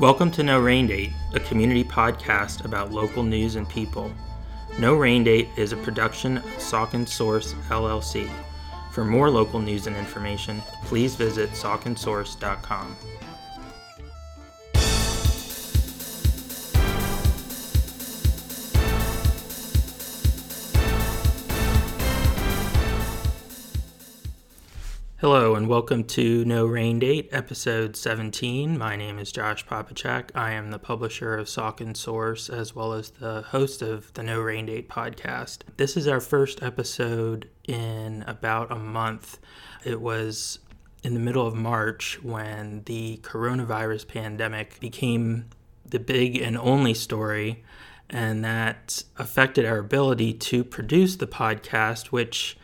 Welcome to No Rain Date, a community podcast about local news and people. No Rain Date is a production of Saucon Source LLC. For more local news and information, please visit sauconsource.com. Hello and welcome to No Rain Date, episode 17. My name is Josh Popichak. I am the publisher of Saucon Source as well as the host of the No Rain Date podcast. This is our first episode in about a month. It was in the middle of March when the coronavirus pandemic became the big and only story, and that affected our ability to produce the podcast, which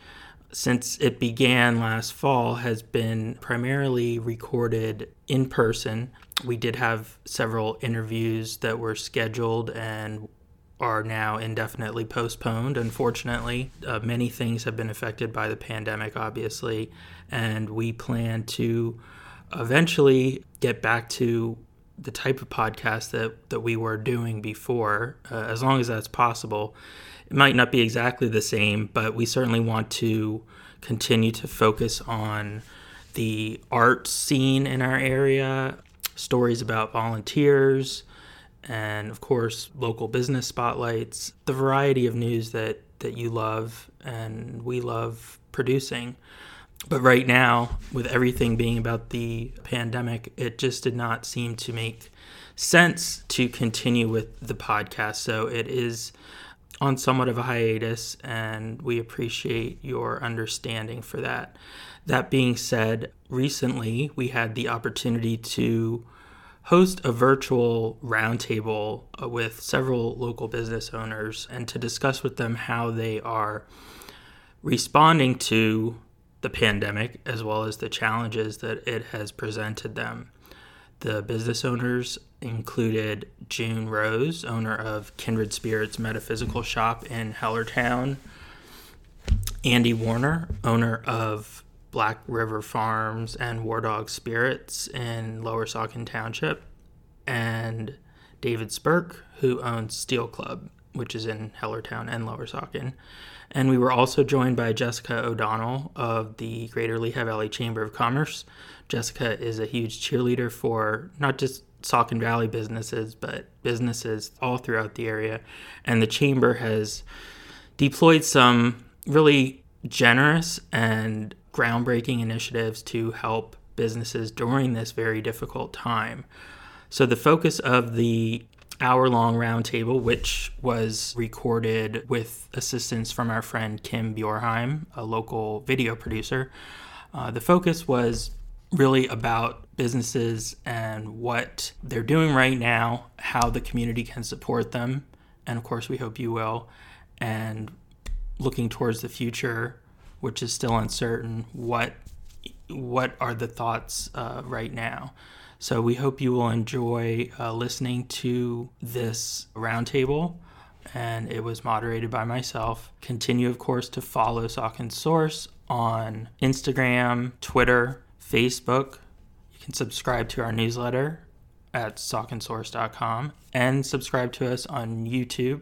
since it began last fall, has been primarily recorded in person. We did have several interviews that were scheduled and are now indefinitely postponed, unfortunately. Uh, many things have been affected by the pandemic, obviously, and we plan to eventually get back to the type of podcast that, that we were doing before, uh, as long as that's possible. It might not be exactly the same, but we certainly want to continue to focus on the art scene in our area, stories about volunteers, and of course, local business spotlights, the variety of news that, that you love and we love producing. But right now, with everything being about the pandemic, it just did not seem to make sense to continue with the podcast. So it is on somewhat of a hiatus, and we appreciate your understanding for that. That being said, recently we had the opportunity to host a virtual roundtable uh, with several local business owners and to discuss with them how they are responding to the pandemic as well as the challenges that it has presented them. The business owners included June Rose, owner of Kindred Spirits Metaphysical Shop in Hellertown, Andy Warner, owner of Black River Farms and War Dog Spirits in Lower Saucon Township, and David Spurk, who owns Steel Club, which is in Hellertown and Lower Saucon. And we were also joined by Jessica O'Donnell of the Greater Lehigh Valley Chamber of Commerce. Jessica is a huge cheerleader for not just Saucon Valley businesses, but businesses all throughout the area. And the chamber has deployed some really generous and groundbreaking initiatives to help businesses during this very difficult time. So, the focus of the hour long roundtable, which was recorded with assistance from our friend Kim Bjorheim, a local video producer, uh, the focus was really about businesses and what they're doing right now, how the community can support them, and of course, we hope you will, and looking towards the future, which is still uncertain. What what are the thoughts uh, right now? So we hope you will enjoy uh, listening to this roundtable. And it was moderated by myself. Continue, of course, to follow Saucon Source on Instagram, Twitter, Facebook. You can subscribe to our newsletter at sauconsource.com and subscribe to us on YouTube.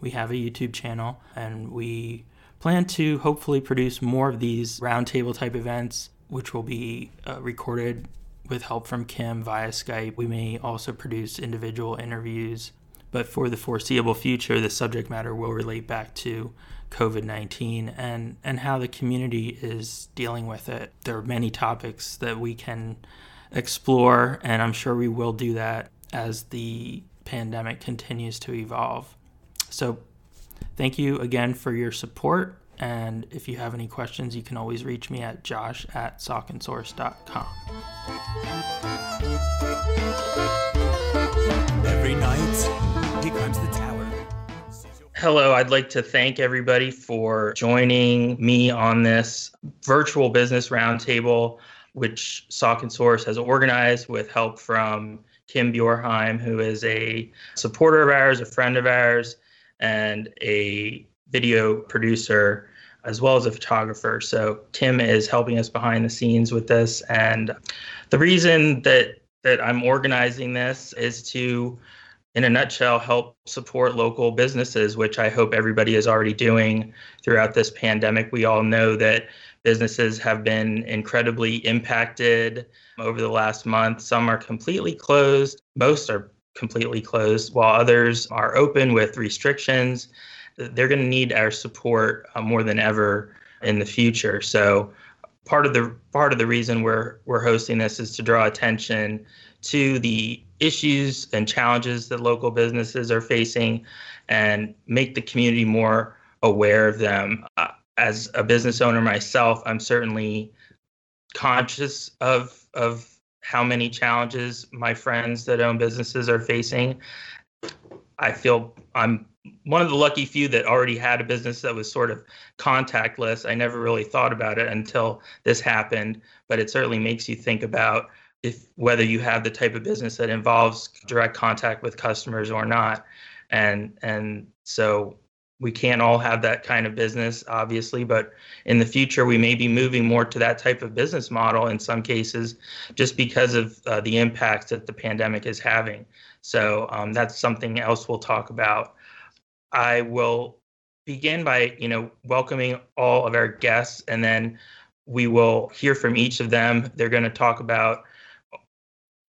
We have a YouTube channel and we plan to hopefully produce more of these roundtable type events, which will be uh, recorded with help from Kim via Skype. We may also produce individual interviews, but for the foreseeable future, the subject matter will relate back to COVID 19 and, and how the community is dealing with it. There are many topics that we can explore, and I'm sure we will do that as the pandemic continues to evolve. So, thank you again for your support. And if you have any questions, you can always reach me at josh at sauconsource.com. Every night, Hello, I'd like to thank everybody for joining me on this virtual business roundtable, which Saucon Source has organized with help from Kim Bjorheim, who is a supporter of ours, a friend of ours, and a video producer, as well as a photographer. So Tim is helping us behind the scenes with this. And the reason that that I'm organizing this is to, in a nutshell, help support local businesses, which I hope everybody is already doing throughout this pandemic. We all know that businesses have been incredibly impacted over the last month. Some are completely closed, most are completely closed, while others are open with restrictions. They're going to need our support uh, more than ever in the future. So part of the part of the reason we're we're hosting this is to draw attention to the issues and challenges that local businesses are facing and make the community more aware of them. Uh, as a business owner myself, I'm certainly conscious of of how many challenges my friends that own businesses are facing. I feel I'm one of the lucky few that already had a business that was sort of contactless. I never really thought about it until this happened, but it certainly makes you think about if whether you have the type of business that involves direct contact with customers or not. And and so we can't all have that kind of business obviously but in the future we may be moving more to that type of business model in some cases just because of uh, the impacts that the pandemic is having. So um, that's something else we'll talk about. I will begin by you know welcoming all of our guests and then we will hear from each of them. They're going to talk about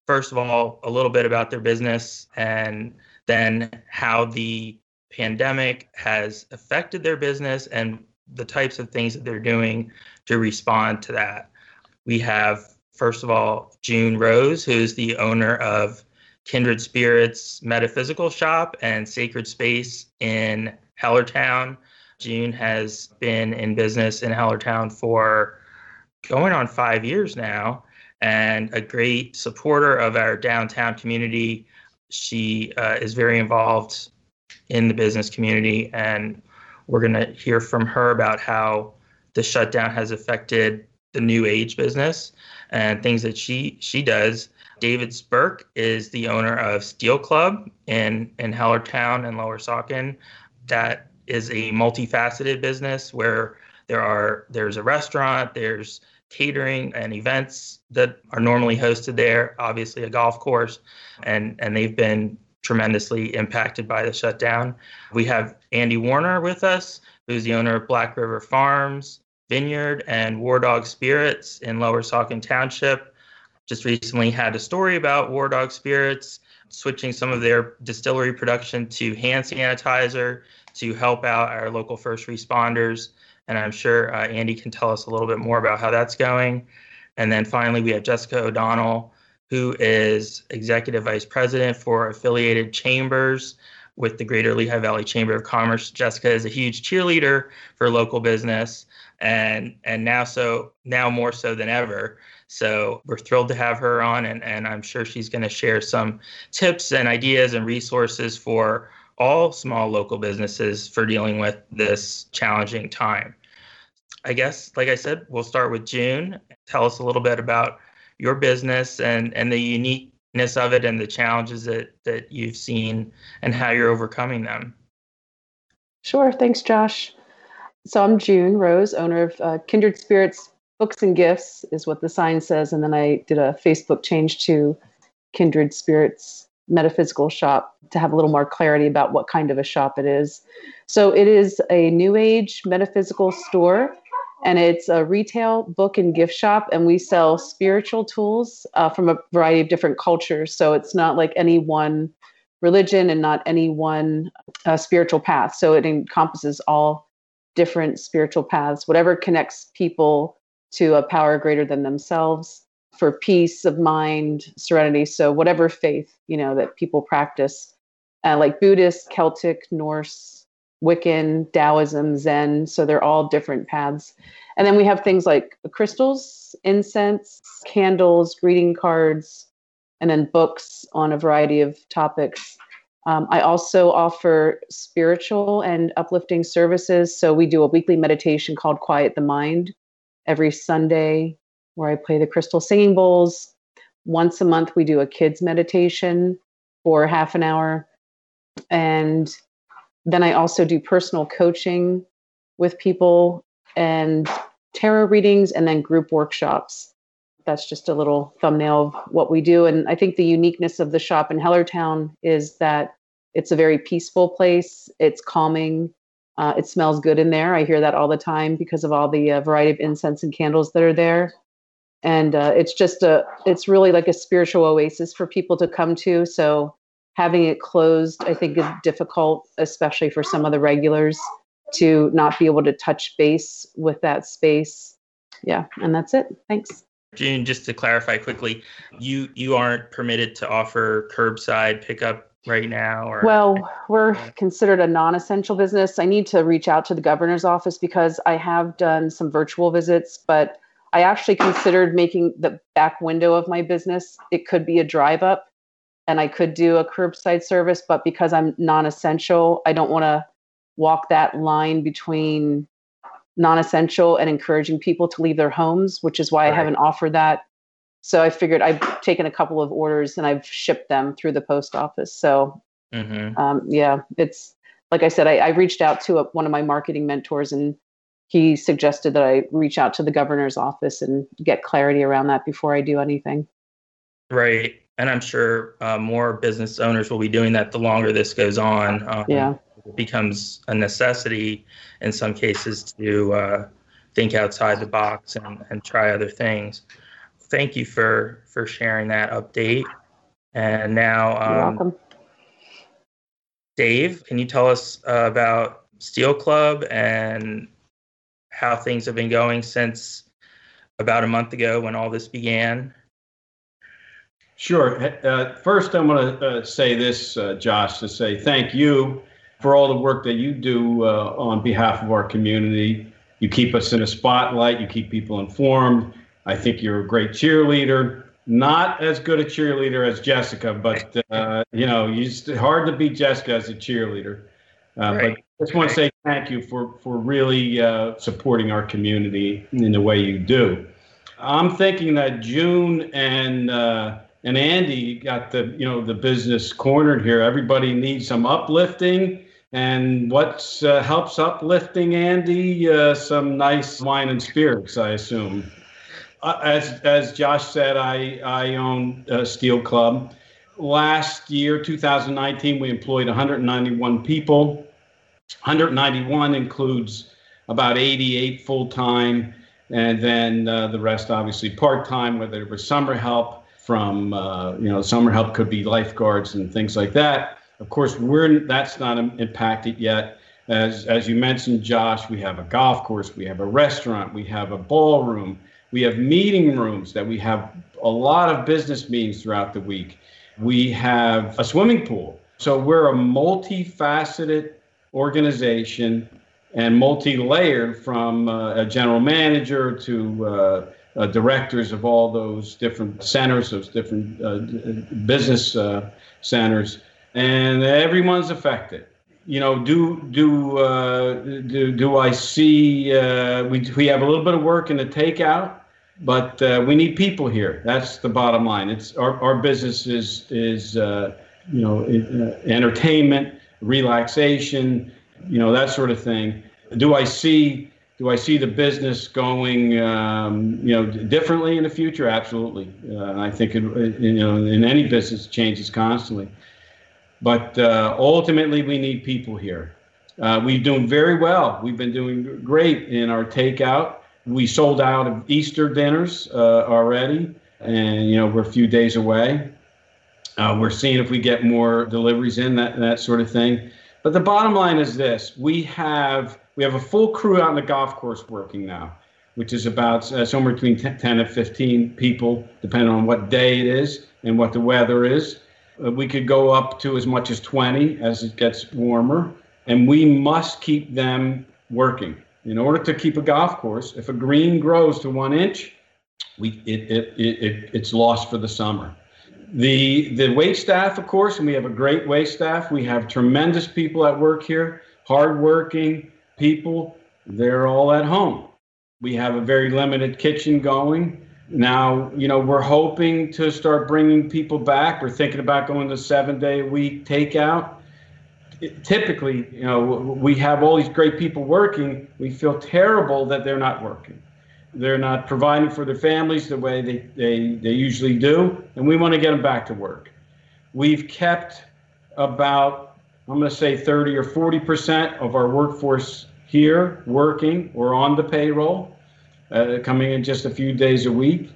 first of all a little bit about their business and then how the pandemic has affected their business and the types of things that they're doing to respond to that. We have, first of all, June Rose, who's the owner of Kindred Spirits Metaphysical Shop and Sacred Space in Hellertown. June has been in business in Hellertown for going on five years now and a great supporter of our downtown community. She uh, is very involved in the business community. And we're going to hear from her about how the shutdown has affected the new age business and things that she she does. David Spurk is the owner of Steel Club in in Hellertown and Lower Saucon. That is a multifaceted business where there are there's a restaurant, there's catering and events that are normally hosted there, obviously a golf course, and and they've been tremendously impacted by the shutdown. We have Andy Warner with us, who's the owner of Black River Farms, Vineyard, and War Dog Spirits in Lower Saucon Township. Just recently had a story about War Dog Spirits switching some of their distillery production to hand sanitizer to help out our local first responders. And I'm sure uh, Andy can tell us a little bit more about how that's going. And then finally, we have Jessica O'Donnell, who is executive vice president for affiliated chambers with the Greater Lehigh Valley Chamber of Commerce. Jessica is a huge cheerleader for local business and and now so now more so than ever. So we're thrilled to have her on and, and I'm sure she's going to share some tips and ideas and resources for all small local businesses for dealing with this challenging time. I guess, like I said, we'll start with June. Tell us a little bit about your business and and the uniqueness of it and the challenges that that you've seen and how you're overcoming them. Sure. Thanks, Josh. So I'm June Rose, owner of uh, Kindred Spirits Books and Gifts, is what the sign says. And then I did a Facebook change to Kindred Spirits Metaphysical Shop to have a little more clarity about what kind of a shop it is. So it is a new age metaphysical store and it's a retail book and gift shop. And we sell spiritual tools uh, from a variety of different cultures. So it's not like any one religion and not any one uh, spiritual path. So it encompasses all different spiritual paths. Whatever connects people to a power greater than themselves for peace of mind serenity. So whatever faith you know that people practice uh, like buddhist celtic norse Wiccan, Taoism, Zen. So they're all different paths. And then we have things like crystals, incense, candles, greeting cards, and then books on a variety of topics. Um, I also offer spiritual and uplifting services. So we do a weekly meditation called Quiet the Mind every Sunday, where I play the crystal singing bowls. Once a month, we do a kids meditation for half an hour. And then I also do personal coaching with people and tarot readings and then group workshops. that's just a little thumbnail of what we do. And I think the uniqueness of the shop in Hellertown is that it's a very peaceful place. It's calming. Uh, it smells good in there. I hear that all the time because of all the uh, variety of incense and candles that are there. And uh, it's just a, it's really like a spiritual oasis for people to come to. So having it closed, I think, is difficult, especially for some of the regulars to not be able to touch base with that space. Yeah, and that's it. Thanks. June, just to clarify quickly, you you aren't permitted to offer curbside pickup right now or well we're considered a non-essential business i need to reach out to the governor's office because i have done some virtual visits but i actually considered making the back window of my business it could be a drive up and i could do a curbside service but because i'm non-essential i don't want to walk that line between non-essential and encouraging people to leave their homes which is why right. i haven't offered that so I figured I've taken a couple of orders and I've shipped them through the post office. So mm-hmm. um, yeah, it's like I said, I, I reached out to a, one of my marketing mentors and he suggested that I reach out to the governor's office and get clarity around that before I do anything. Right. And I'm sure uh, more business owners will be doing that the longer this goes on. Um, yeah. It becomes a necessity in some cases to uh, think outside the box and, and try other things thank you for for sharing that update. And now, um, welcome. Dave, can you tell us uh, about Steel Club and how things have been going since about a month ago when all this began? Sure. Uh, first, I'm going to uh, say this, uh, Josh, to say thank you for all the work that you do uh, on behalf of our community. You keep us in a spotlight, you keep people informed, I think you're a great cheerleader. Not as good a cheerleader as Jessica, but uh, you know, it's hard to beat Jessica as a cheerleader. Uh, right. But I just want to say thank you for for really uh, supporting our community in the way you do. I'm thinking that June and uh, and Andy got the you know the business cornered here. Everybody needs some uplifting. And what uh, helps uplifting Andy? Uh, some nice wine and spirits, I assume. Uh, as as Josh said, I I own Steel Club. Last year, 2019, we employed 191 people. 191 includes about 88 full time, and then uh, the rest obviously part time, whether it was summer help from uh, you know summer help could be lifeguards and things like that. Of course, we're that's not impacted yet. As as you mentioned, Josh, we have a golf course, we have a restaurant, we have a ballroom we have meeting rooms that we have a lot of business meetings throughout the week. We have a swimming pool. So we're a multifaceted organization and multi-layered from uh, a general manager to uh, uh, directors of all those different centers, those different uh, business uh, centers, and everyone's affected. You know, do do uh, do do I see we we have a little bit of work in the takeout but uh, we need people here. That's the bottom line. It's our, our business is is uh, you know uh, entertainment, relaxation, you know that sort of thing. Do I see do I see the business going um, you know differently in the future? Absolutely. Uh, I think it, you know in any business changes constantly, but uh, ultimately we need people here. Uh, we've doing very well. We've been doing great in our takeout we sold out of Easter dinners uh, already, and you know we're a few days away. Uh, we're seeing if we get more deliveries in that that sort of thing. But the bottom line is this: we have we have a full crew out on the golf course working now, which is about uh, somewhere between 10, 10 and 15 people, depending on what day it is and what the weather is. Uh, we could go up to as much as 20 as it gets warmer, and we must keep them working in order to keep a golf course, if a green grows to one inch, we it, it, it, it it's lost for the summer. The the wait staff, of course, and we have a great wait staff. We have tremendous people at work here, hardworking people. They're all at home. We have a very limited kitchen going. Now, you know, we're hoping to start bringing people back. We're thinking about going to seven day a week takeout typically, you know, we have all these great people working. We feel terrible that they're not working. They're not providing for their families the way they, they, they usually do, and we want to get them back to work. We've kept about, I'm going to say 30 or 40% of our workforce here working or on the payroll, uh, coming in just a few days a week.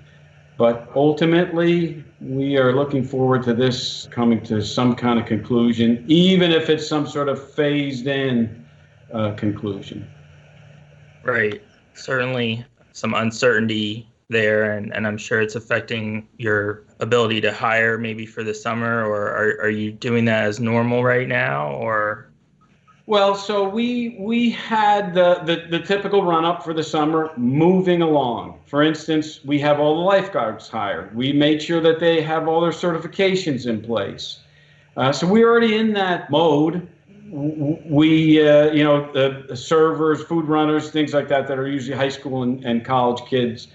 But ultimately, we are looking forward to this coming to some kind of conclusion, even if it's some sort of phased in uh, conclusion. Right. Certainly some uncertainty there, and, and I'm sure it's affecting your ability to hire maybe for the summer, or are, are you doing that as normal right now, or? Well, so we we had the, the, the typical run up for the summer moving along. For instance, we have all the lifeguards hired. We made sure that they have all their certifications in place. Uh, so we're already in that mode we, uh, you know, the, servers, food runners, things like that, that are usually high school and, and college kids.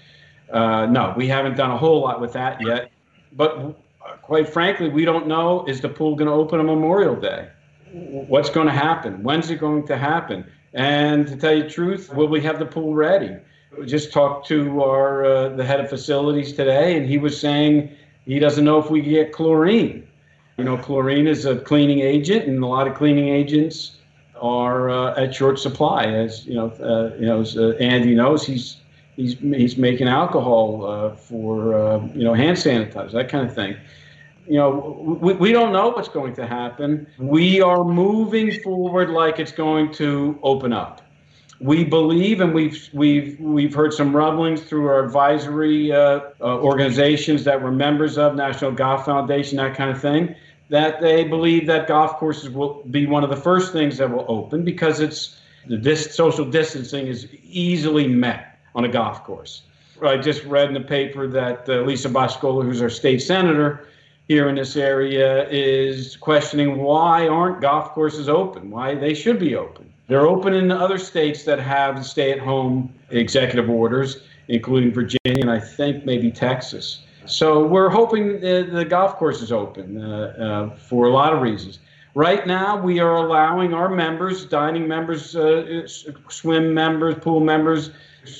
Uh, no, we haven't done a whole lot with that yet. But quite frankly, we don't know is the pool going to open on Memorial Day? What's going to happen? When's it going to happen? And to tell you the truth, will we have the pool ready? We just talked to our uh, the head of facilities today, and he was saying he doesn't know if we get chlorine. You know, chlorine is a cleaning agent, and a lot of cleaning agents are uh, at short supply. As you know, uh, you know, as, uh, Andy knows, he's he's he's making alcohol uh, for uh, you know hand sanitizer, that kind of thing. You know, we, we don't know what's going to happen. We are moving forward like it's going to open up. We believe, and we've we've we've heard some rumblings through our advisory uh, uh, organizations that we're members of, National Golf Foundation, that kind of thing, that they believe that golf courses will be one of the first things that will open because it's the dis- social distancing is easily met on a golf course. I just read in the paper that uh, Lisa Boscola, who's our state senator here in this area, is questioning why aren't golf courses open? Why they should be open. They're open in other states that have stay at home executive orders, including Virginia and I think maybe Texas. So we're hoping the, the golf course is open uh, uh, for a lot of reasons. Right now, we are allowing our members, dining members, uh, swim members, pool members,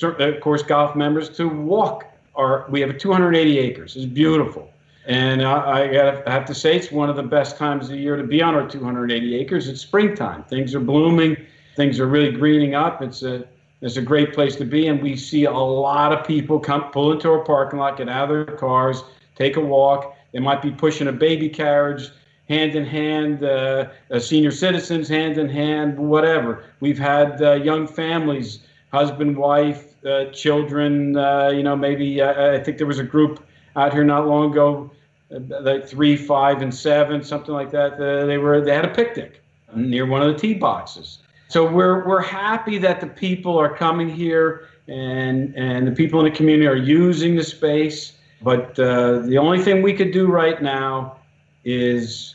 of course, golf members, to walk. Our, we have 280 acres. It's beautiful. And I, I have to say, it's one of the best times of the year to be on our 280 acres. It's springtime. Things are blooming things are really greening up. It's a it's a great place to be, and we see a lot of people come pull into our parking lot, get out of their cars, take a walk. They might be pushing a baby carriage, hand in hand, uh, senior citizens hand in hand, whatever. We've had uh, young families, husband, wife, uh, children. Uh, you know, maybe uh, I think there was a group out here not long ago, like three, five, and seven, something like that. they were they had a picnic near one of the tee boxes so we're we're happy that the people are coming here and and the people in the community are using the space. But uh, the only thing we could do right now is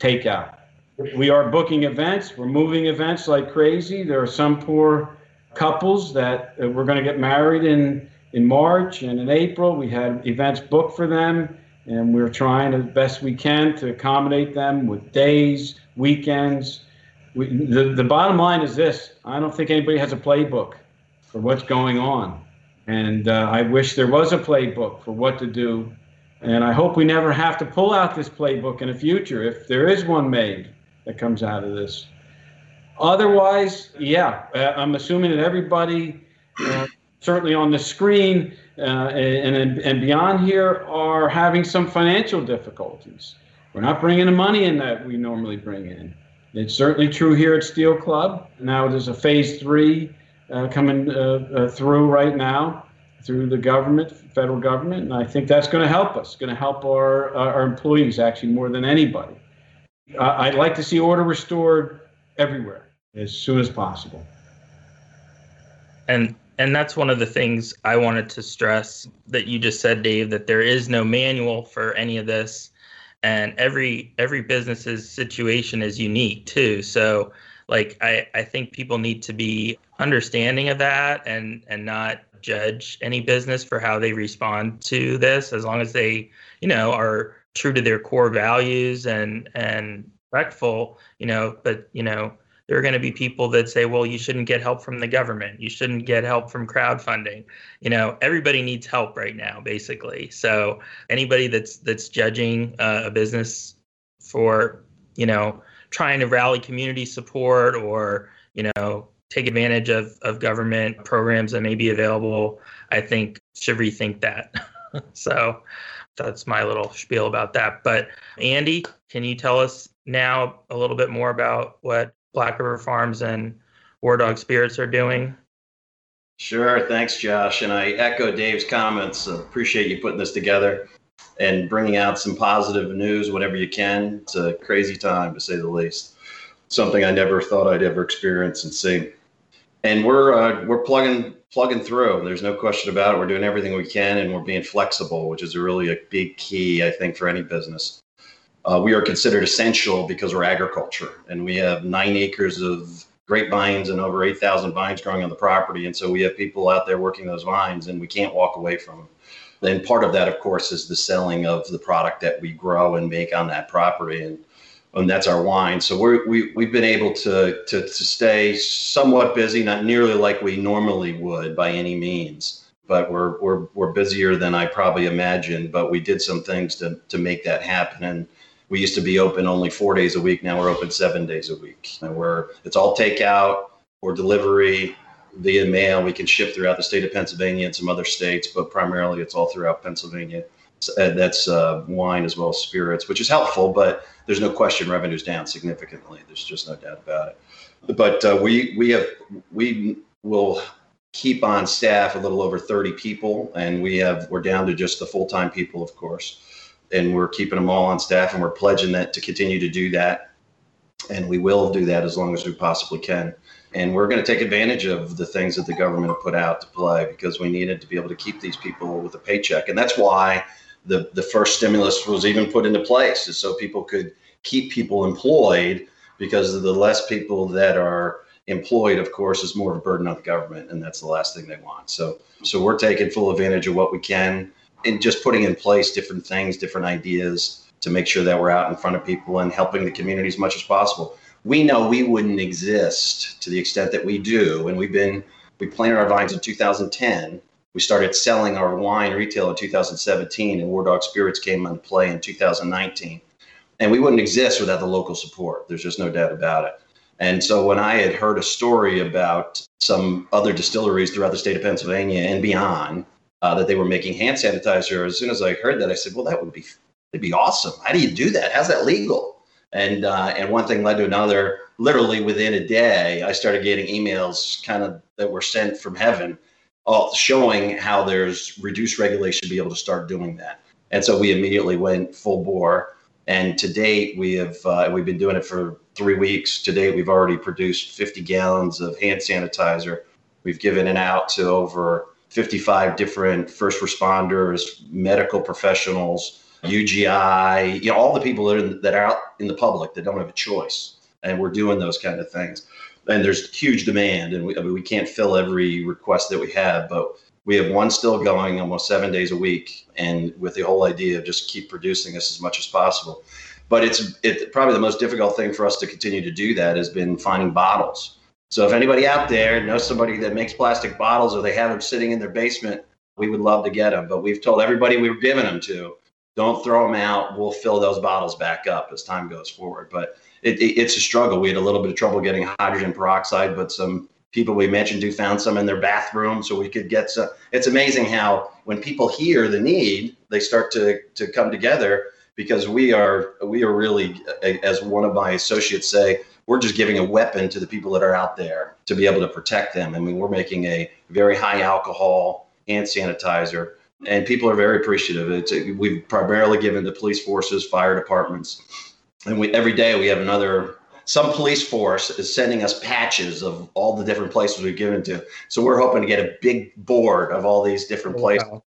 takeout. We are booking events. We're moving events like crazy. There are some poor couples that uh, we're going to get married in in March and in April. We had events booked for them, and we're trying as best we can to accommodate them with days, weekends we, the, the bottom line is this I don't think anybody has a playbook for what's going on. And uh, I wish there was a playbook for what to do. And I hope we never have to pull out this playbook in the future if there is one made that comes out of this. Otherwise, yeah, uh, I'm assuming that everybody, uh, certainly on the screen uh, and, and beyond here, are having some financial difficulties. We're not bringing the money in that we normally bring in. It's certainly true here at Steel Club. Now there's a phase three uh, coming uh, uh, through right now through the government, federal government, and I think that's going to help us. Going to help our our employees actually more than anybody. I'd like to see order restored everywhere as soon as possible. And and that's one of the things I wanted to stress that you just said, Dave, that there is no manual for any of this. And every every business's situation is unique too. So like i i think people need to be understanding of that and and not judge any business for how they respond to this as long as they you know are true to their core values and and respectful you know but you know there are going to be people that say, well, you shouldn't get help from the government. You shouldn't get help from crowdfunding. You know, everybody needs help right now, basically. So anybody that's that's judging uh, a business for, you know, trying to rally community support or, you know, take advantage of, of government programs that may be available, I think should rethink that. so that's my little spiel about that. But Andy, can you tell us now a little bit more about what Black River Farms and War Dog Spirits are doing? Sure. Thanks, Josh. And I echo Dave's comments. Appreciate you putting this together and bringing out some positive news whenever you can. It's a crazy time, to say the least. Something I never thought I'd ever experience and see. And we're uh, we're plugging plugging through. There's no question about it. We're doing everything we can, and we're being flexible, which is really a big key, I think, for any business. Uh, we are considered essential because we're agriculture, and we have nine acres of grapevines and over 8,000 vines growing on the property. And so we have people out there working those vines, and we can't walk away from them. Then part of that, of course, is the selling of the product that we grow and make on that property, and and that's our wine. So we're, we we've been able to, to to stay somewhat busy, not nearly like we normally would by any means, but we're we're we're busier than I probably imagined. But we did some things to to make that happen, and we used to be open only four days a week. Now we're open seven days a week. And we're it's all takeout or delivery via mail. We can ship throughout the state of Pennsylvania and some other states, but primarily it's all throughout Pennsylvania. Uh, that's uh, wine as well as spirits, which is helpful, but there's no question revenue's down significantly. There's just no doubt about it. But uh, we we have we will keep on staff a little over 30 people, and we have we're down to just the full time people, of course and we're keeping them all on staff and we're pledging that to continue to do that. And we will do that as long as we possibly can. And we're going to take advantage of the things that the government put out to play because we needed to be able to keep these people with a paycheck. And that's why the, the first stimulus was even put into place is so people could keep people employed because the less people that are employed of course is more of a burden on the government and that's the last thing they want. So so we're taking full advantage of what we can and just putting in place different things, different ideas to make sure that we're out in front of people and helping the community as much as possible. We know we wouldn't exist to the extent that we do, and we've been we planted our vines in 2010. We started selling our wine retail in 2017, and War Dog Spirits came into play in 2019. And we wouldn't exist without the local support. There's just no doubt about it. And so when I had heard a story about some other distilleries throughout the state of Pennsylvania and beyond uh, that they were making hand sanitizer. As soon as I heard that, I said, "Well, that would be that'd be awesome. How do you do that? How's that legal?" And uh, and one thing led to another. Literally within a day, I started getting emails kind of that were sent from heaven, all showing how there's reduced regulation to be able to start doing that. And so we immediately went full bore. And to date, we have uh, we've been doing it for three weeks. To date, we've already produced 50 gallons of hand sanitizer. We've given it out to over 55 different first responders, medical professionals, UGI, you know, all the people that are, in, that are out in the public that don't have a choice. And we're doing those kind of things. And there's huge demand, and we, I mean, we can't fill every request that we have, but we have one still going almost seven days a week, and with the whole idea of just keep producing this as much as possible. But it's it, probably the most difficult thing for us to continue to do that has been finding bottles so if anybody out there knows somebody that makes plastic bottles or they have them sitting in their basement, we would love to get them. But we've told everybody we are giving them to, don't throw them out. We'll fill those bottles back up as time goes forward. But it, it, it's a struggle. We had a little bit of trouble getting hydrogen peroxide, but some people we mentioned who found some in their bathroom so we could get some. It's amazing how when people hear the need, they start to, to come together because we are we are really, as one of my associates say, we're just giving a weapon to the people that are out there to be able to protect them. I mean, we're making a very high alcohol hand sanitizer, and people are very appreciative. It's, we've primarily given to police forces, fire departments, and we every day we have another. Some police force is sending us patches of all the different places we've given to. So we're hoping to get a big board of all these different oh, places. Wow.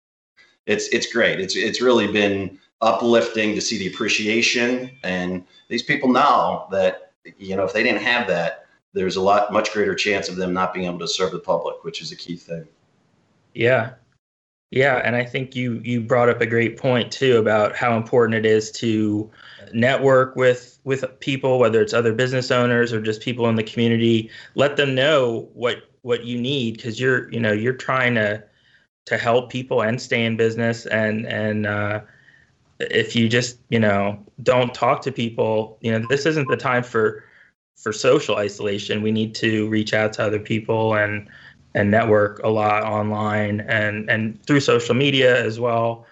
It's it's great. It's it's really been uplifting to see the appreciation and these people know that you know, if they didn't have that, there's a lot much greater chance of them not being able to serve the public, which is a key thing. Yeah. Yeah, and I think you you brought up a great point too about how important it is to network with with people, whether it's other business owners or just people in the community. Let them know what what you need because you're you know you're trying to to help people and stay in business and and uh, if you just you know don't talk to people you know this isn't the time for for social isolation. We need to reach out to other people and and network a lot online and and through social media as well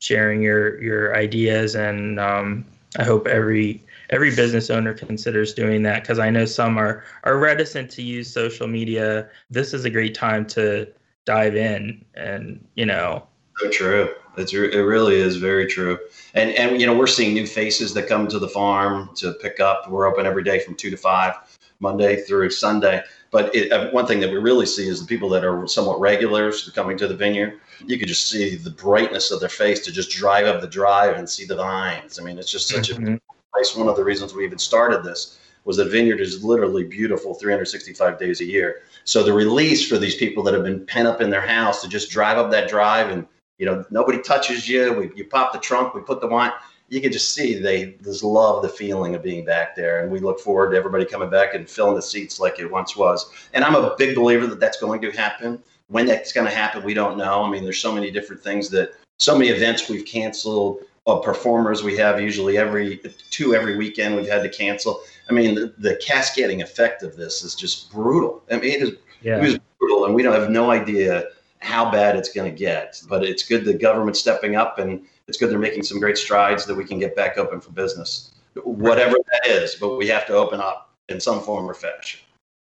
sharing your your ideas. And um, i hope every every business owner considers doing that because i know some are are reticent to use social media. This is a great time to dive in and you know so true it's it really is very true. And and you know we're seeing new faces that come to the farm to pick up. We're open every day from two to five monday through sunday. But it, uh, one thing that we really see is the people that are somewhat regulars coming to the vineyard. You could just see the brightness of their face to just drive up the drive and see the vines. I mean it's just such mm-hmm. a place. One of the reasons we even started this was that vineyard is literally beautiful 365 days a year. So the release for these people that have been pent up in their house to just drive up that drive and you know nobody touches you. We, you pop the trunk, we put the wine. You can just see they just love the feeling of being back there, and we look forward to everybody coming back and filling the seats like it once was. And I'm a big believer that that's going to happen. When that's going to happen, we don't know. I mean, there's so many different things that so many events we've canceled. Uh, performers we have usually every two every weekend we've had to cancel. I mean, the, the cascading effect of this is just brutal. I mean, it is yeah. it was brutal, and we don't have no idea how bad it's going to get. But it's good the government's stepping up, and it's good they're making some great strides that we can get back open for business, whatever that is. But we have to open up in some form or fashion.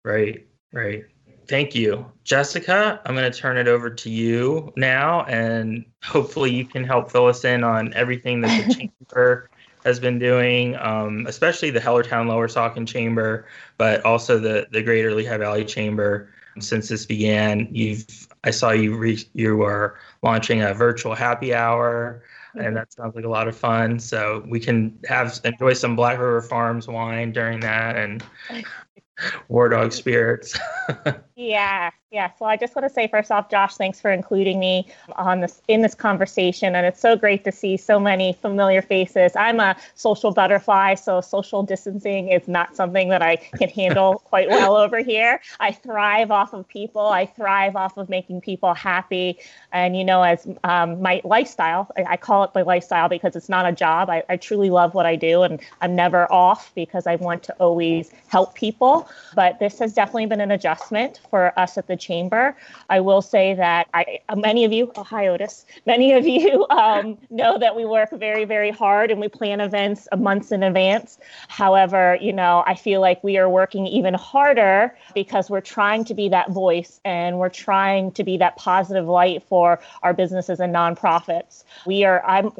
Right, right. Thank you. Jessica, I'm going to turn it over to you now, and hopefully you can help fill us in on everything that the chamber has been doing, um, especially the Hellertown Lower Saucon Chamber, but also the, the Greater Lehigh Valley Chamber. Since this began, you've I saw you re- you were launching a virtual happy hour, and that sounds like a lot of fun. So we can have enjoy some Black River Farms wine during that, and War Dog spirits. yeah, yeah. Well, I just want to say first off, Josh, thanks for including me on this in this conversation, and it's so great to see so many familiar faces. I'm a social butterfly, so social distancing is not something that I can handle quite well over here. I thrive off of people. I thrive off of making people happy, and you know, as um, my lifestyle, I, I, call it my lifestyle because it's not a job. I, I truly love what I do, and I'm never off because I want to always help people. But this has definitely been an adjustment for us at the chamber. I will say that I, many of you, oh, hi Otis, many of you um, know that we work very, very hard and we plan events months in advance. However, you know, I feel like we are working even harder because we're trying to be that voice and we're trying to be that positive light for our businesses and nonprofits. We are, I'm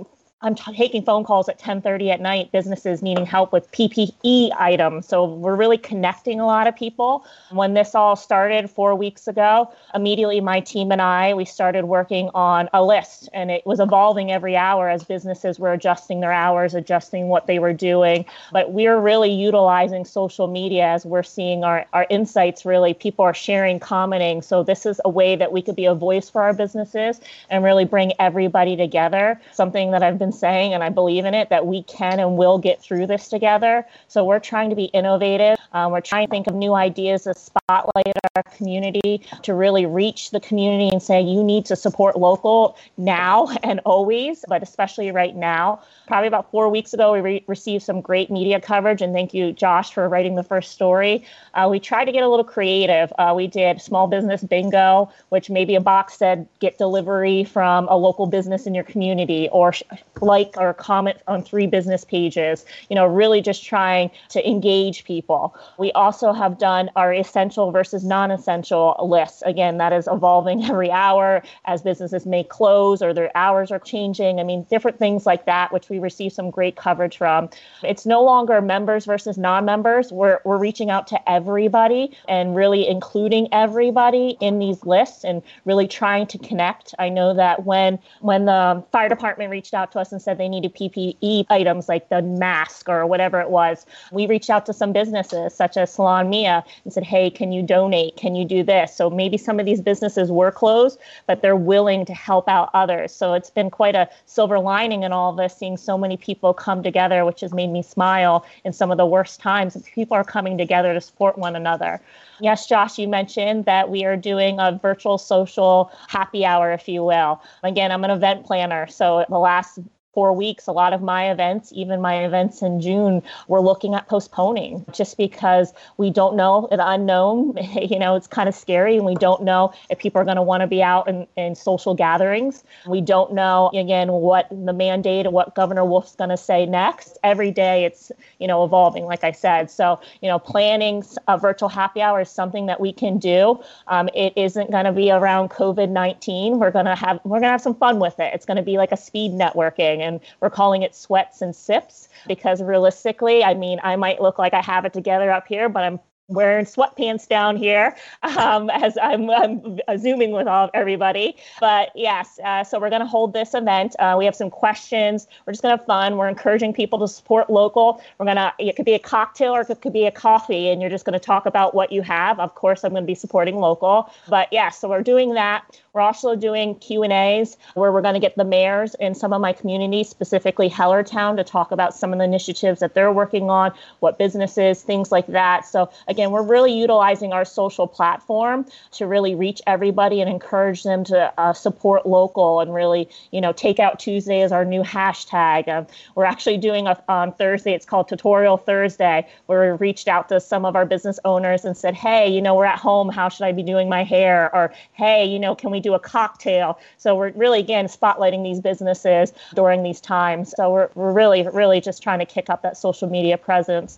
I'm t- taking phone calls at 10:30 at night. Businesses needing help with PPE items. So we're really connecting a lot of people. When this all started four weeks ago, immediately my team and I we started working on a list, and it was evolving every hour as businesses were adjusting their hours, adjusting what they were doing. But we're really utilizing social media as we're seeing our our insights. Really, people are sharing, commenting. So this is a way that we could be a voice for our businesses and really bring everybody together. Something that I've been been saying, and I believe in it, that we can and will get through this together. So we're trying to be innovative. Um, we're trying to think of new ideas to spotlight our community, to really reach the community and say, you need to support local now and always, but especially right now. Probably about four weeks ago, we re- received some great media coverage, and thank you, Josh, for writing the first story. Uh, we tried to get a little creative. Uh, we did small business bingo, which maybe a box said get delivery from a local business in your community, or like or comment on three business pages, you know, really just trying to engage people. We also have done our essential versus non essential lists. Again, that is evolving every hour as businesses may close or their hours are changing. I mean, different things like that, which we receive some great coverage from. It's no longer members versus non members. We're, we're reaching out to everybody and really including everybody in these lists and really trying to connect. I know that when when the fire department reached out to us us and said they needed PPE items like the mask or whatever it was. We reached out to some businesses such as Salon Mia and said, hey, can you donate? Can you do this? So maybe some of these businesses were closed, but they're willing to help out others. So it's been quite a silver lining in all of this, seeing so many people come together, which has made me smile in some of the worst times. People are coming together to support one another. Yes, Josh, you mentioned that we are doing a virtual social happy hour, if you will. Again, I'm an event planner. So the last four weeks, a lot of my events, even my events in June, we're looking at postponing just because we don't know the unknown. you know, it's kind of scary and we don't know if people are going to want to be out in, in social gatherings. We don't know, again, what the mandate and what Governor Wolf's going to say next. Every day it's, you know, evolving, like I said. So, you know, planning a virtual happy hour is something that we can do. Um, it isn't going to be around COVID 19. We're going to have, we're going to have some fun with it. It's going to be like a speed networking and we're calling it sweats and sips because realistically, I mean, I might look like I have it together up here, but I'm wearing sweatpants down here um, as I'm, I'm, zooming with all everybody. But yes, uh, so we're going to hold this event. Uh, we have some questions. We're just going to have fun. We're encouraging people to support local. We're going to, it could be a cocktail or it could be a coffee, and you're just going to talk about what you have. Of course, I'm going to be supporting local. But yeah, so we're doing that. We're also doing Q and A's where we're going to get the mayors in some of my communities, specifically Hellertown, to talk about some of the initiatives that they're working on, what businesses, things like that. So again, we're really utilizing our social platform to really reach everybody and encourage them to uh, support local and really, you know, take out Tuesday as our new hashtag. Um, we're actually doing a, on Thursday. It's called Tutorial Thursday, where we reached out to some of our business owners and said, hey, you know, we're at home. How should I be doing my hair? Or hey, you know, can we do do a cocktail. So we're really, again, spotlighting these businesses during these times. So we're, we're really, really just trying to kick up that social media presence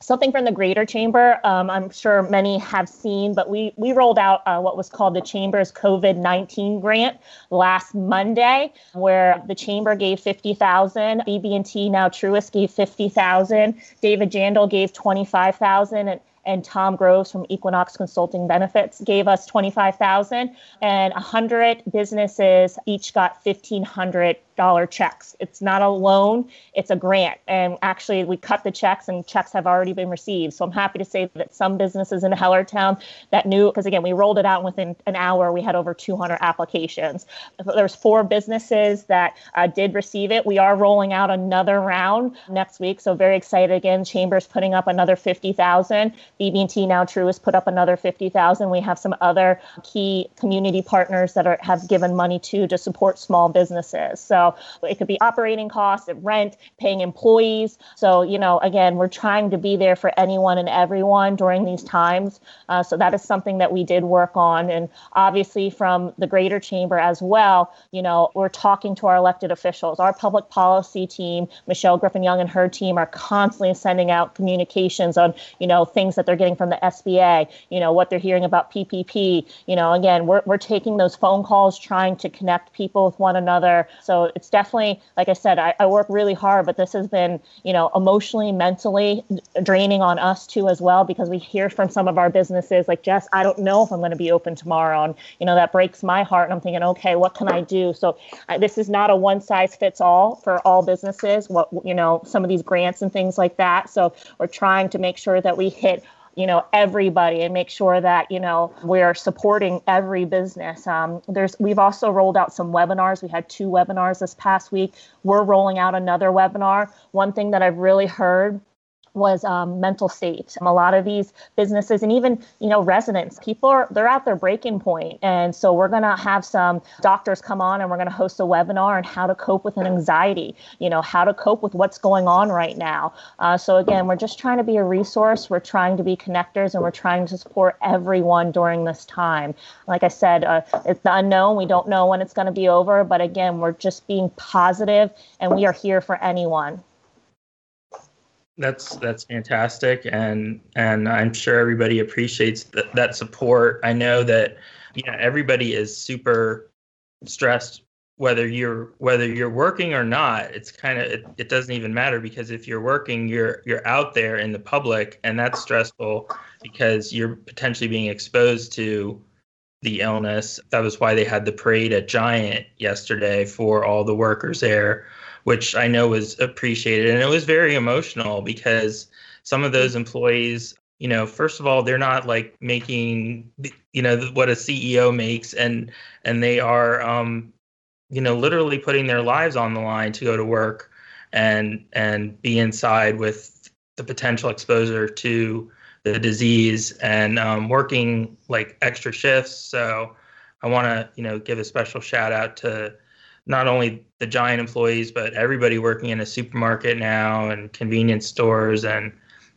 something from the greater chamber um, i'm sure many have seen but we we rolled out uh, what was called the chamber's covid-19 grant last monday where the chamber gave 50000 bb&t now truist gave 50000 david Jaindl gave 25000 and and Tom Groves from Equinox Consulting Benefits gave us 25,000 and 100 businesses each got 1500 dollar checks. It's not a loan, it's a grant. And actually, we cut the checks, and checks have already been received. So I'm happy to say that some businesses in Hellertown that knew, because again, we rolled it out and within an hour, we had over 200 applications. There's four businesses that uh, did receive it. We are rolling out another round next week. So very excited again. Chambers putting up another 50,000. BB&T now Truist has put up another 50,000. We have some other key community partners that are, have given money too to support small businesses. It could be operating costs, rent, paying employees. So, you know, again, we're trying to be there for anyone and everyone during these times. Uh, so that is something that we did work on. And obviously, from the greater chamber as well, you know, we're talking to our elected officials. Our public policy team, Michelle Griffin Young and her team, are constantly sending out communications on, you know, things that they're getting from the SBA, you know, what they're hearing about PPP. You know, again, we're, we're taking those phone calls, trying to connect people with one another. So it's definitely, like I said, I, I work really hard, but this has been, you know, emotionally, mentally draining on us too as well because we hear from some of our businesses like, Jess, I don't know if I'm going to be open tomorrow, and you know that breaks my heart. And I'm thinking, okay, what can I do? So I, this is not a one size fits all for all businesses. What you know, some of these grants and things like that. So we're trying to make sure that we hit you know everybody and make sure that you know we're supporting every business. Um, there's we've also rolled out some webinars. We had two webinars this past week. We're rolling out another webinar. One thing that i've really heard was um, mental state. A lot of these businesses and even you know residents, people are they're at their breaking point. and so we're to have some doctors come on and we're to host a webinar on how to cope with an anxiety. You know how to cope with what's going on right now. Uh, so again, we're just trying to be a resource. We're trying to be connectors, and we're trying to support everyone during this time. Like I said, uh, it's the unknown. We don't know when it's to be over, but again, we're just being positive, and we are here for anyone. That's that's fantastic, and and I'm sure everybody appreciates that that support. I know that you know everybody is super stressed whether you're whether you're working or not. It's kind of it, it, doesn't even matter because if you're working you're you're out there in the public and that's stressful because you're potentially being exposed to the illness. That was why they had the parade at giant yesterday for all the workers there which I know was appreciated. And it was very emotional because some of those employees, you know, first of all, they're not like making, you know, what a CEO makes, and and they are, um, you know, literally putting their lives on the line to go to work and and be inside with the potential exposure to the disease and um, working like extra shifts. So I want to, you know, give a special shout out to not only the giant employees, but everybody working in a supermarket now and convenience stores and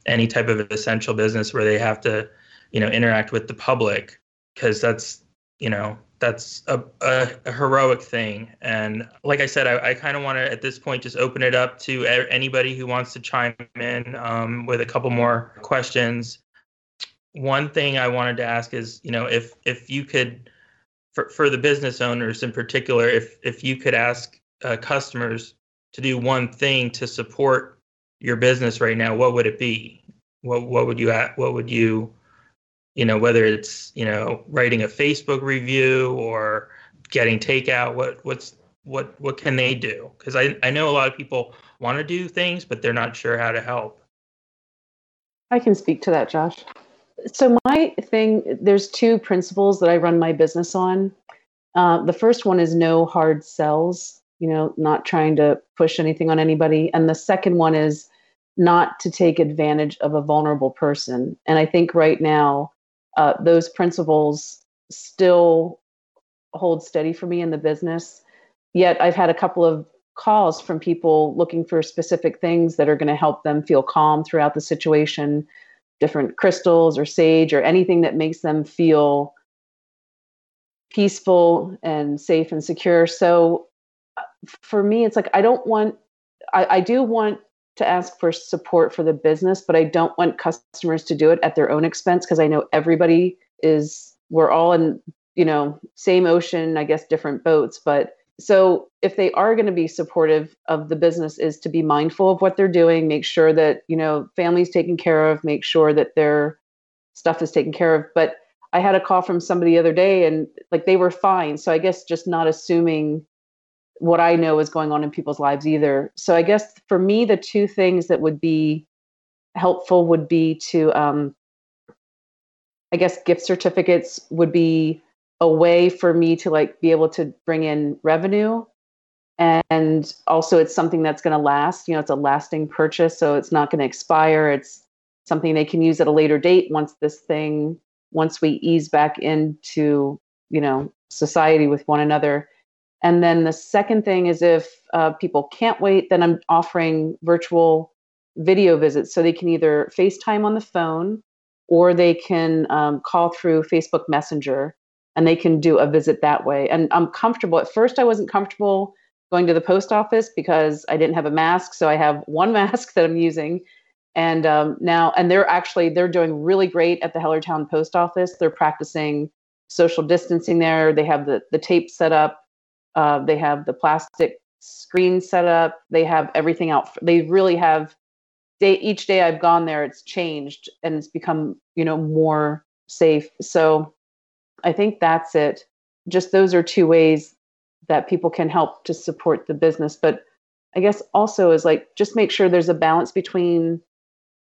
any type of essential business where they have to, you know, interact with the public because that's, you know, that's a, a, a, heroic thing. And like I said, I, I kind of want to at this point just open it up to anybody who wants to chime in um, with a couple more questions. One thing I wanted to ask is, you know, if if you could, for for the business owners in particular, if if you could ask uh, customers to do one thing to support your business right now, what would it be? What what would you what would you you know whether it's you know writing a facebook review or getting takeout what what's what what can they do? Because I, I know a lot of people want to do things but they're not sure how to help. I can speak to that josh so my thing there's two principles that i run my business on. Uh, the first one is no hard sells you know not trying to push anything on anybody. And the second one is not to take advantage of a vulnerable person. And i think right now uh, those principles still hold steady for me in the business. Yet I've had a couple of calls from people looking for specific things that are going to help them feel calm throughout the situation, different crystals or sage or anything that makes them feel peaceful and safe and secure. So uh, for me, it's like I don't want, I, I do want to ask for support for the business, but I don't want customers to do it at their own expense because I know everybody is we're all in, you know, same ocean, I guess different boats, but so if they are going to be supportive of the business is to be mindful of what they're doing, make sure that, you know, family's taken care of, make sure that their stuff is taken care of, but I had a call from somebody the other day and like they were fine. So I guess just not assuming what I know is going on in people's lives either. So I guess for me, the two things that would be helpful would be to, um, I guess, gift certificates would be a way for me to like be able to bring in revenue. And also, it's something that's going to last. You know, it's a lasting purchase, so it's not going to expire. It's something they can use at a later date once this thing, once we ease back into, you know, society with one another and then the second thing is if uh, people can't wait, then I'm offering virtual video visits. So they can either FaceTime on the phone or they can um, call through Facebook Messenger and they can do a visit that way. And I'm comfortable. At first, I wasn't comfortable going to the post office because I didn't have a mask. So I have one mask that I'm using. And um, now, and they're actually they're doing really great at the Hellertown post office. They're practicing social distancing there. They have the the tape set up uh, they have the plastic screen set up. They have everything out. They really have. Day each day I've gone there, it's changed and it's become you know more safe. So I think that's it. Just those are two ways that people can help to support the business. But I guess also is like just make sure there's a balance between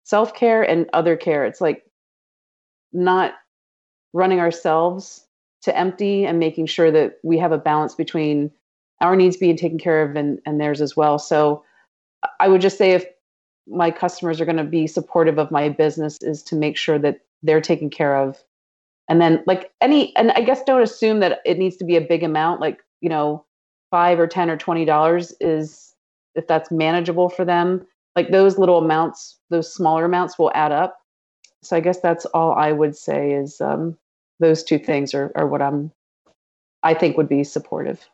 self care and other care. It's like not running ourselves to empty and making sure that we have a balance between our needs being taken care of and, and theirs as well. So I would just say if my customers are going to be supportive of my business is to make sure that they're taken care of. And then like any and I guess don't assume that it needs to be a big amount like, you know, 5 or 10 or 20 dollars is if that's manageable for them. Like those little amounts, those smaller amounts will add up. So I guess that's all I would say is um, those two things are, are what I'm I think would be supportive.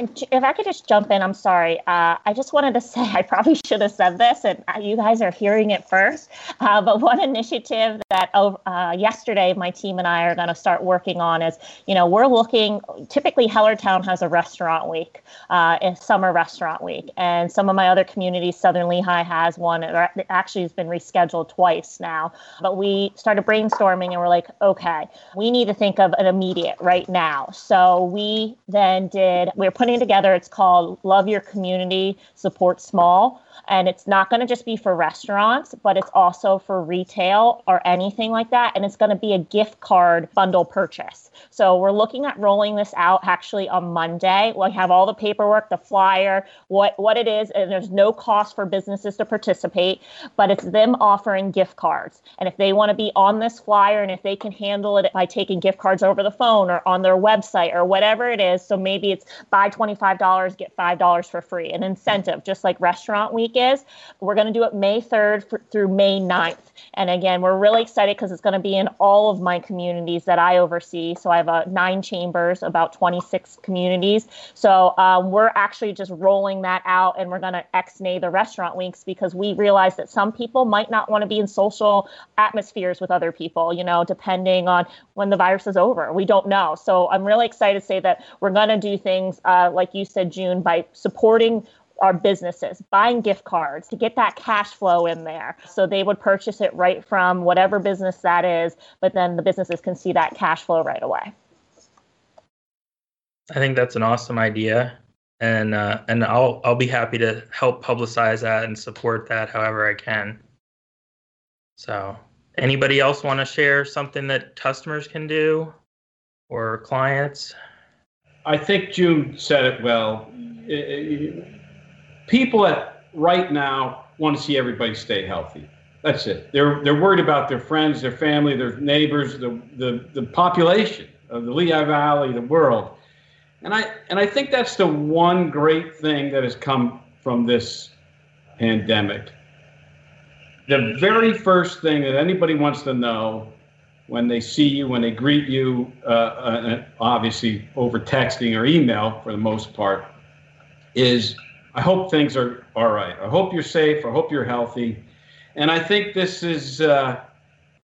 And if I could just jump in, I'm sorry. Uh, I just wanted to say I probably should have said this, and you guys are hearing it first. Uh, but one initiative that uh, yesterday my team and I are going to start working on is, you know, we're looking. Typically, Hellertown has a restaurant week, uh, a summer restaurant week, and some of my other communities, Southern Lehigh has one. It actually has been rescheduled twice now. But we started brainstorming, and we're like, okay, we need to think of an immediate right now. So we then did. We we're putting putting together. It's called Love Your Community, Support Small. And it's not going to just be for restaurants, but it's also for retail or anything like that. And it's going to be a gift card bundle purchase. So we're looking at rolling this out actually on Monday. We have all the paperwork, the flyer, what, what it is, and there's no cost for businesses to participate, but it's them offering gift cards. And if they want to be on this flyer and if they can handle it by taking gift cards over the phone or on their website or whatever it is, so maybe it's buy $25, get $5 for free, an incentive, just like Restaurant Week is. We're going to do it May 3rd for, through May 9th. And again, we're really excited because it's going to be in all of my communities that I oversee. So I have uh, nine chambers, about 26 communities. So um, we're actually just rolling that out and we're going to ex-nay the restaurant weeks because we realize that some people might not want to be in social atmospheres with other people, you know, depending on when the virus is over. We don't know. So I'm really excited to say that we're going to do things, uh, like you said, June, by supporting our businesses, buying gift cards to get that cash flow in there. So they would purchase it right from whatever business that is, but then the businesses can see that cash flow right away. I think that's an awesome idea, and uh, and I'll I'll be happy to help publicize that and support that however I can. So, anybody else want to share something that customers can do or clients? I think June said it well. People at right now want to see everybody stay healthy. That's it. They're they're worried about their friends, their family, their neighbors, the the, the population of the Lehigh Valley, the world. And I and I think that's the one great thing that has come from this pandemic. The very first thing that anybody wants to know when they see you, when they greet you, uh, uh, obviously over texting or email for the most part, is I hope things are all right. I hope you're safe. I hope you're healthy. And I think this is uh,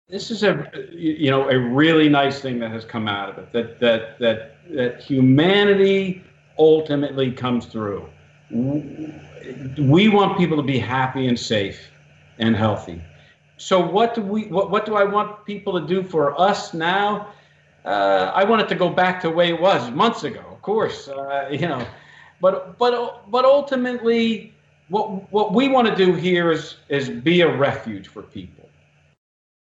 this is a you know a really nice thing that has come out of it. That that that that humanity ultimately comes through. We want people to be happy and safe and healthy so what do we what, what do I want people to do for us now? Uh, I want it to go back to the way it was months ago, of course. Uh, you know, but but but ultimately, what what we want to do here is is be a refuge for people.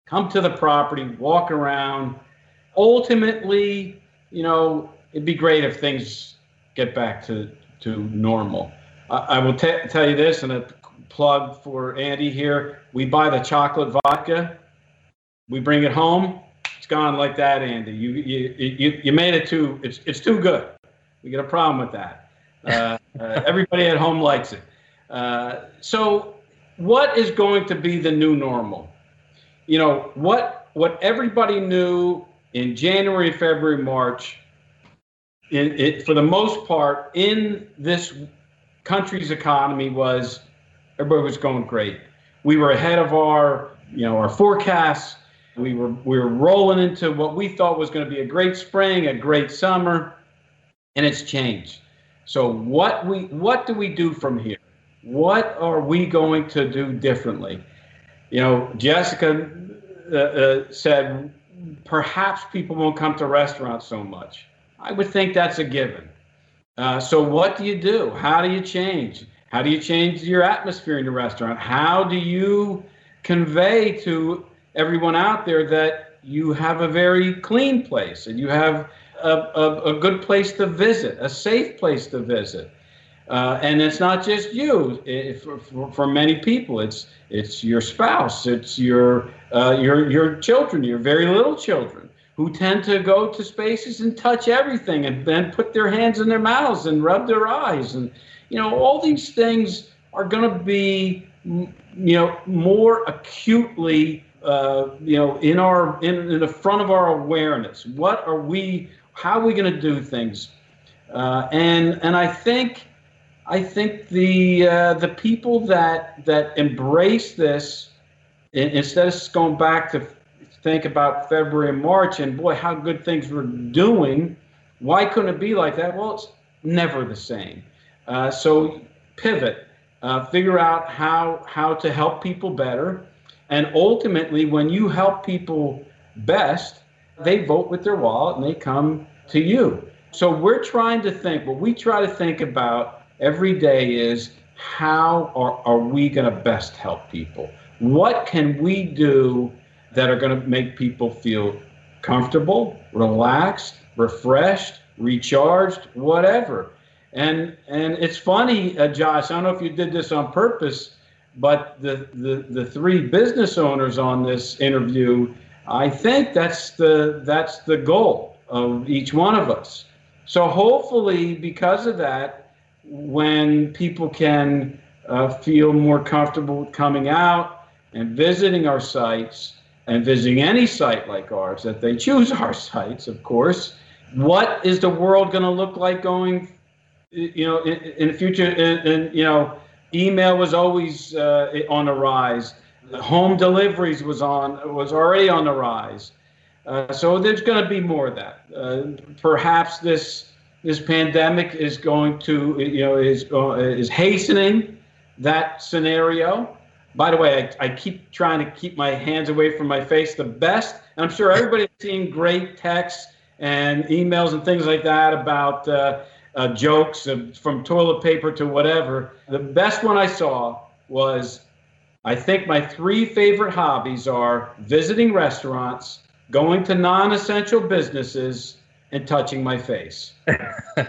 Come to the property, walk around. Ultimately, you know, it'd be great if things get back to to normal. I, I will t- tell you this, and a plug for Andy here we buy the chocolate vodka, we bring it home. It's gone like that, Andy. You you you, you made it too. It's it's too good. We get a problem with that. Uh, uh, everybody at home likes it. Uh, so, what is going to be the new normal? You know what what everybody knew in January, February, March. In, it, for the most part, in this country's economy was everybody was going great we were ahead of our, you know, our forecasts. We were we were rolling into what we thought was going to be a great spring, a great summer, and it's changed. So what we what do we do from here? What are we going to do differently? You know, Jessica uh, uh, said perhaps people won't come to restaurants so much. I would think that's a given. Uh, so what do you do? How do you change? How do you change your atmosphere in your restaurant? How do you convey to everyone out there that you have a very clean place and you have a, a, a good place to visit, a safe place to visit? Uh, and it's not just you. It, for, for, many people, it's it's your spouse, it's your uh, your your children, your very little children, who tend to go to spaces and touch everything, and then put their hands in their mouths and rub their eyes, and you know, all these things are going to be, you know, more acutely, uh, you know, in our in, in the front of our awareness. What are we? How are we going to do things? Uh, and and I think I think the uh, the people that that embrace this instead of going back to think about February and March and boy how good things were doing, why couldn't it be like that? Well, it's never the same. Uh, so pivot, uh, figure out how how to help people better, and ultimately, when you help people best, they vote with their wallet and they come to you. So we're trying to think, what we try to think about every day is how are, are we going to best help people? What can we do that are going to make people feel comfortable, relaxed, refreshed, recharged, whatever? And and it's funny, uh, Josh. I don't know if you did this on purpose, but the, the the three business owners on this interview, I think that's the that's the goal of each one of us. So hopefully, because of that, when people can uh, feel more comfortable coming out and visiting our sites and visiting any site like ours, that they choose our sites, of course. What is the world going to look like going you know, in, in the future, and you know, email was always uh, on the rise. Home deliveries was on was already on the rise. Uh, so there's going to be more of that. Uh, perhaps this this pandemic is going to you know is uh, is hastening that scenario. By the way, I, I, keep trying to keep my hands away from my face the best. And I'm sure everybody's seeing great texts and emails and things like that about uh, uh, jokes from toilet paper to whatever. The best one I saw was I think my three favorite hobbies are visiting restaurants, going to non essential businesses, and touching my face. uh,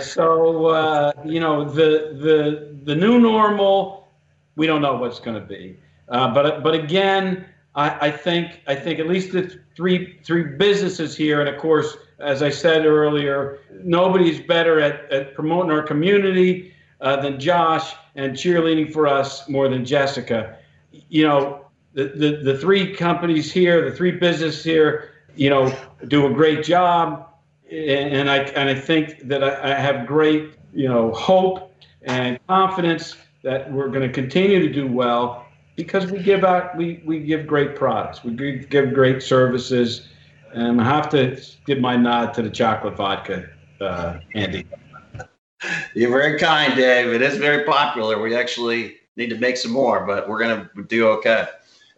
so, uh, you know, the, the, the new normal, we don't know what's going to be. Uh, but, but again, I, I think I think at least the three three businesses here, and of course, as I said earlier, nobody's better at, at promoting our community uh, than Josh and cheerleading for us more than Jessica. You know, the, the, the three companies here, the three businesses here, you know, do a great job. And I, and I think that I, I have great, you know, hope and confidence that we're going to continue to do well because we give out we, we give great products we give great services and i have to give my nod to the chocolate vodka uh, andy you're very kind dave it is very popular. We actually need to make some more but we're going to do okay.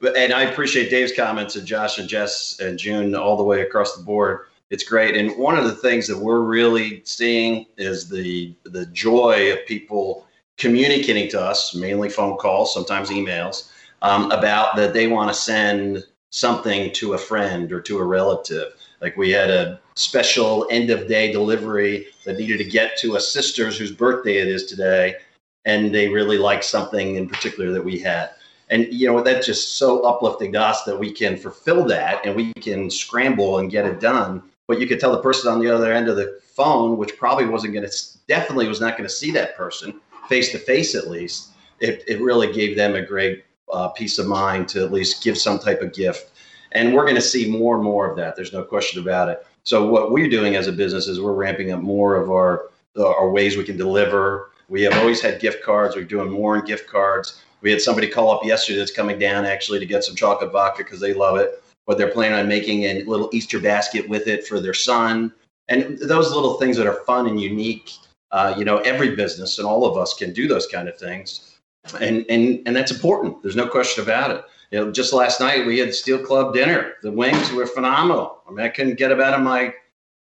And i appreciate dave's comments and josh and jess and june all the way across the board. It's great. And one of the things that we're really seeing is the the joy of people communicating to us, mainly phone calls, sometimes emails, um, about that they want to send something to a friend or to a relative. Like we had a special end of day delivery that needed to get to a sister's whose birthday it is today, and they really liked something in particular that we had. And you know that's just so uplifting to us that we can fulfill that and we can scramble and get it done. But you could tell the person on the other end of the phone, which probably wasn't going to, definitely was not going to see that person, face to face at least, it, it really gave them a great uh, peace of mind to at least give some type of gift. And we're going to see more and more of that. There's no question about it. So what we're doing as a business is we're ramping up more of our our ways we can deliver. We have always had gift cards. We're doing more in gift cards. We had somebody call up yesterday that's coming down actually to get some chocolate vodka because they love it, but they're planning on making a little Easter basket with it for their son. And those little things that are fun and unique uh, you know, every business and all of us can do those kind of things, and and and that's important. There's no question about it. You know, just last night we had Steel Club dinner. The wings were phenomenal. I mean, I couldn't get them out of my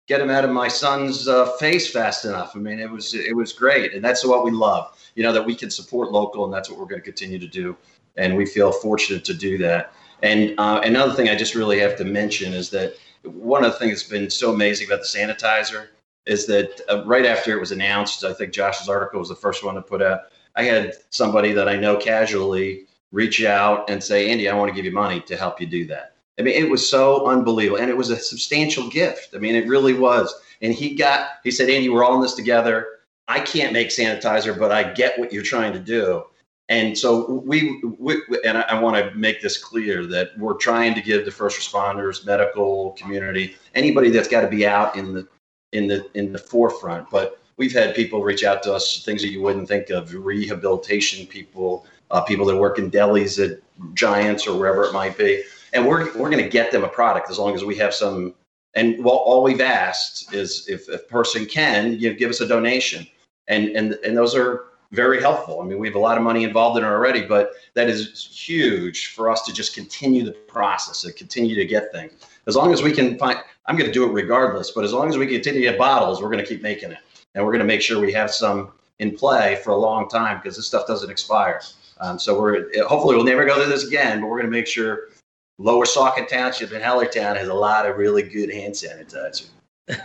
get them out of my son's uh, face fast enough. I mean, it was it was great, and that's what we love. You know, that we can support local, and that's what we're going to continue to do. And we feel fortunate to do that. And uh, another thing I just really have to mention is that one of the things that's been so amazing about the sanitizer is that uh, right after it was announced, I think Josh's article was the first one to put out. I had somebody that I know casually reach out and say, Andy, I want to give you money to help you do that. I mean, it was so unbelievable. And it was a substantial gift. I mean, it really was. And he got, he said, Andy, we're all in this together. I can't make sanitizer, but I get what you're trying to do. And so we, we and I, I want to make this clear that we're trying to give the first responders, medical community, anybody that's got to be out in the in the in the forefront. But we've had people reach out to us, things that you wouldn't think of, rehabilitation people, uh, people that work in delis at Giants or wherever it might be, and we're we're going to get them a product as long as we have some. And well, all we've asked is if a person can, you give us a donation, and and and those are very helpful. I mean, we have a lot of money involved in it already, but that is huge for us to just continue the process and continue to get things. As long as we can find, I'm going to do it regardless, but as long as we continue to get bottles, we're going to keep making it. And we're going to make sure we have some in play for a long time because this stuff doesn't expire. Um, so we're hopefully we'll never go through this again, but we're going to make sure Lower Saucon Township in Hellertown has a lot of really good hand sanitizer.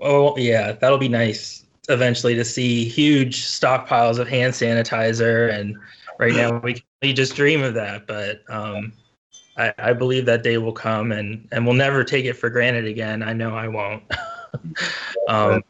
oh yeah, that'll be nice eventually to see huge stockpiles of hand sanitizer. And right now we we just dream of that, but um, I, I believe that day will come, and and we'll never take it for granted again. I know I won't. um,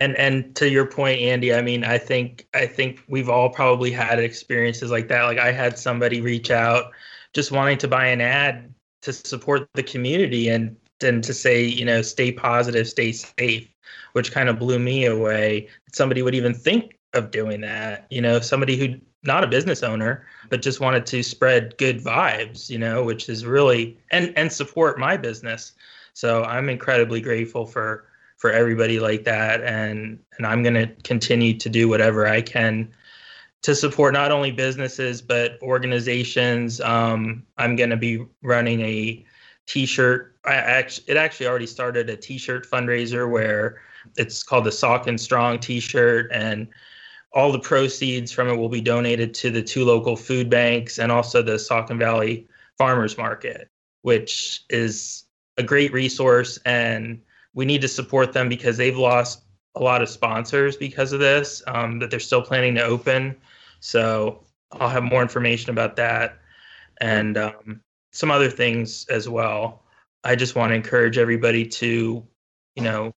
and and to your point andy i mean i think i think we've all probably had experiences like that. Like i had somebody reach out just wanting to buy an ad to support the community and and to say you know stay positive stay safe which kind of blew me away. Somebody would even think of doing that you know somebody who not a business owner but just wanted to spread good vibes you know which is really and and support my business. So i'm incredibly grateful for for everybody like that and and I'm going to continue to do whatever I can to support not only businesses but organizations. Um, I'm going to be running a t-shirt. I actually, it actually already started a t-shirt fundraiser where it's called the Saucon Strong t-shirt and all the proceeds from it will be donated to the two local food banks and also the Saucon Valley Farmers Market, which is a great resource and we need to support them because they've lost a lot of sponsors because of this um, that they're still planning to open. So I'll have more information about that and um, some other things as well. I just want to encourage everybody to, you know,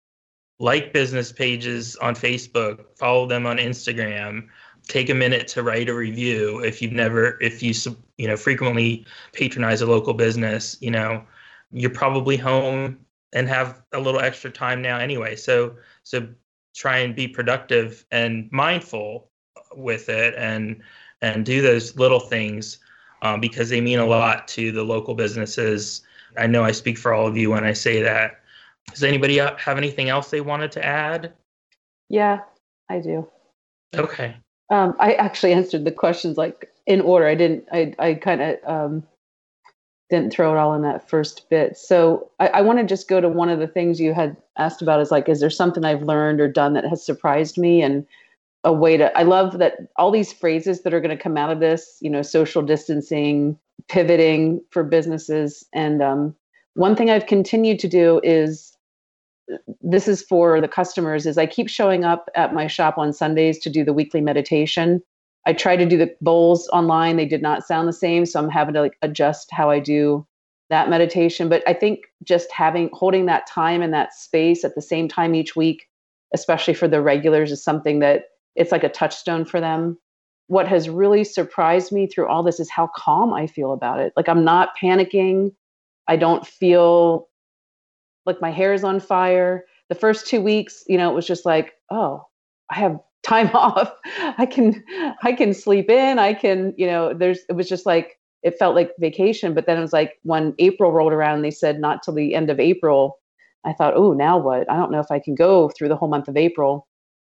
like business pages on Facebook, follow them on Instagram, take a minute to write a review if you've never if you you know frequently patronize a local business, you know, you're probably home and have a little extra time now anyway. So so try and be productive and mindful with it and and do those little things um, because they mean a lot to the local businesses. I know I speak for all of you when I say that. Does anybody have anything else they wanted to add? Yeah, I do. Okay. Um, I actually answered the questions like in order. I didn't. I I kind of um, didn't throw it all in that first bit. So I, I want to just go to one of the things you had asked about is like, is there something I've learned or done that has surprised me? And a way to, I love that all these phrases that are going to come out of this, you know, social distancing, pivoting for businesses. And um, one thing I've continued to do is this is for the customers is I keep showing up at my shop on Sundays to do the weekly meditation I tried to do the bowls online. They did not sound the same. So I'm having to like adjust how I do that meditation. But I think just having holding that time and that space at the same time each week, especially for the regulars, is something that it's like a touchstone for them. What has really surprised me through all this is how calm I feel about it. Like I'm not panicking. I don't feel like my hair is on fire. The first two weeks, you know, it was just like, oh, I have time off. I can i can sleep in. I can you know there's it was just like it felt like vacation but then it was like when april rolled around they said not till the end of april i thought oh now what? I don't know if i can go through the whole month of april.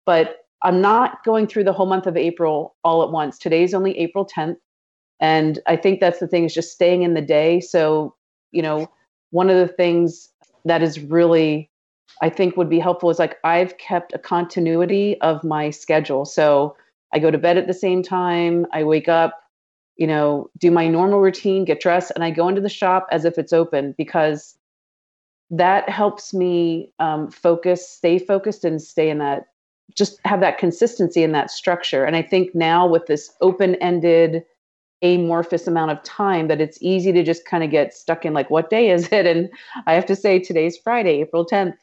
But i'm not going through the whole month of april all at once. Today's only april 10th and i think that's the thing is just staying in the day. So you know one of the things that is really I think would be helpful is like I've kept a continuity of my schedule. So I go to bed at the same time, I wake up, you know, do my normal routine, get dressed, and I go into the shop as if it's open because that helps me um, focus, stay focused, and stay in that, just have that consistency in that structure. And I think now with this open ended, amorphous amount of time that it's easy to just kind of get stuck in like what day is it and i have to say today's friday april 10th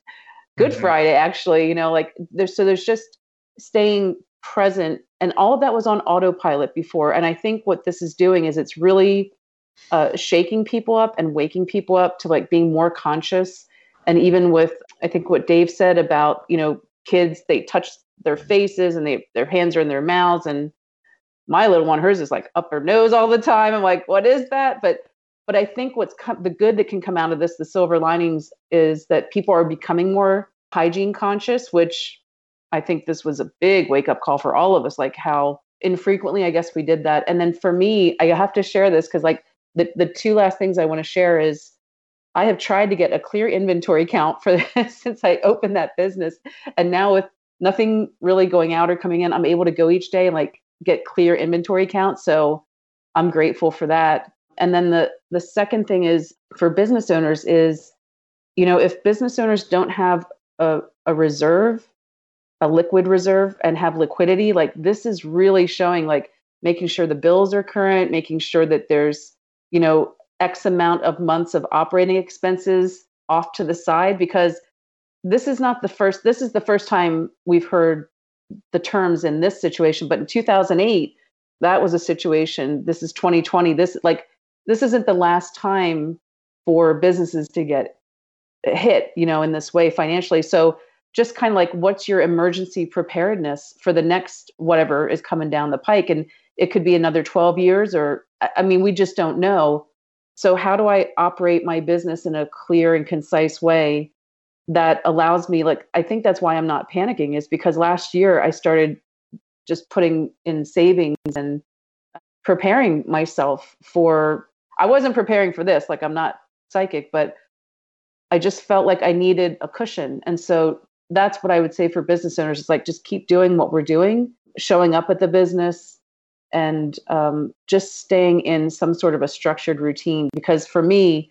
good mm-hmm. friday actually you know like there's so there's just staying present and all of that was on autopilot before and i think what this is doing is it's really uh, shaking people up and waking people up to like being more conscious and even with i think what dave said about you know kids they touch their faces and they their hands are in their mouths and my little one, hers is like up her nose all the time. I'm like, what is that? But but I think what's the good that can come out of this, the silver linings, is that people are becoming more hygiene conscious, which I think this was a big wake up call for all of us, like how infrequently I guess we did that. And then for me, I have to share this because like the, the two last things I want to share is I have tried to get a clear inventory count for this since I opened that business. And now with nothing really going out or coming in, I'm able to go each day and like get clear inventory counts. So I'm grateful for that. And then the the second thing is for business owners is, you know, if business owners don't have a, a reserve, a liquid reserve and have liquidity, like this is really showing like making sure the bills are current, making sure that there's, you know, X amount of months of operating expenses off to the side because this is not the first this is the first time we've heard the terms in this situation but in 2008 that was a situation this is 2020 this like this isn't the last time for businesses to get hit you know in this way financially. So just kind of like what's your emergency preparedness for the next whatever is coming down the pike? And it could be another 12 years or i mean we just don't know. So how do i operate my business in a clear and concise way that allows me like i think that's why i'm not panicking is because last year i started just putting in savings and preparing myself for i wasn't preparing for this like i'm not psychic but i just felt like i needed a cushion. And so that's what i would say for business owners is like just keep doing what we're doing showing up at the business and um, just staying in some sort of a structured routine because for me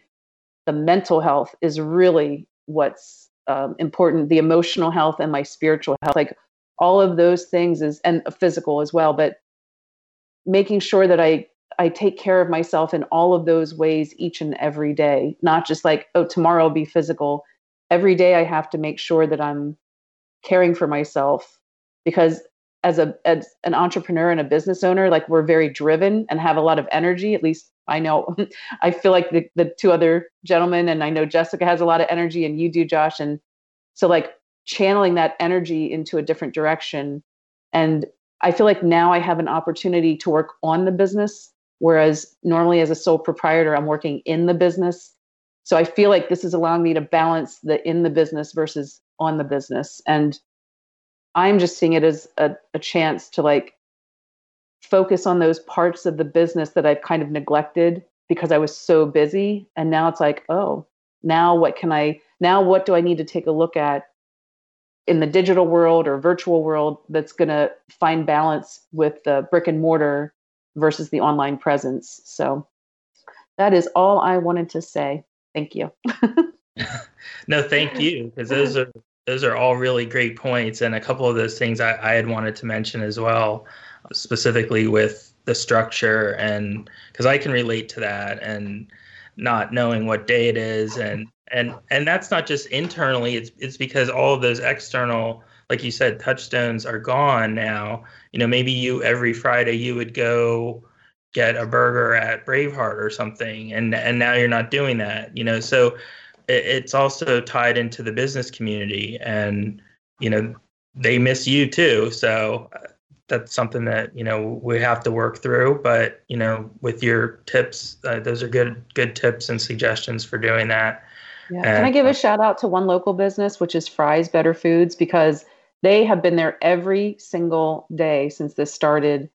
the mental health is really what's um, important the emotional health and my spiritual health like all of those things is and physical as well but making sure that i i take care of myself in all of those ways each and every day not just like oh tomorrow will be physical. Every day i have to make sure that i'm caring for myself because as a as an entrepreneur and a business owner like we're very driven and have a lot of energy at least I know I feel like the, the two other gentlemen and I know Jessica has a lot of energy and you do Josh and so like channeling that energy into a different direction. And I feel like now I have an opportunity to work on the business whereas normally as a sole proprietor I'm working in the business. So I feel like this is allowing me to balance the in the business versus on the business. And I'm just seeing it as a, a chance to like focus on those parts of the business that I've kind of neglected because I was so busy. And now it's like, oh, now what can I, now what do I need to take a look at in the digital world or virtual world that's going to find balance with the brick and mortar versus the online presence? So that is all I wanted to say. Thank you. no, thank you, because those are those are all really great points, and a couple of those things I, I had wanted to mention as well specifically with the structure and because I can relate to that and not knowing what day it is and and and that's not just internally it's it's because all of those external like you said touchstones are gone now. You know maybe you every friday you would go get a burger at braveheart or something and and now you're not doing that you know? So it's also tied into the business community and you know they miss you too. So that's something that you know we have to work through. But you know with your tips uh, those are good good tips and suggestions for doing that. Yeah. And, can i give a shout out to one local business which is fry's better foods because they have been there every single day since this started.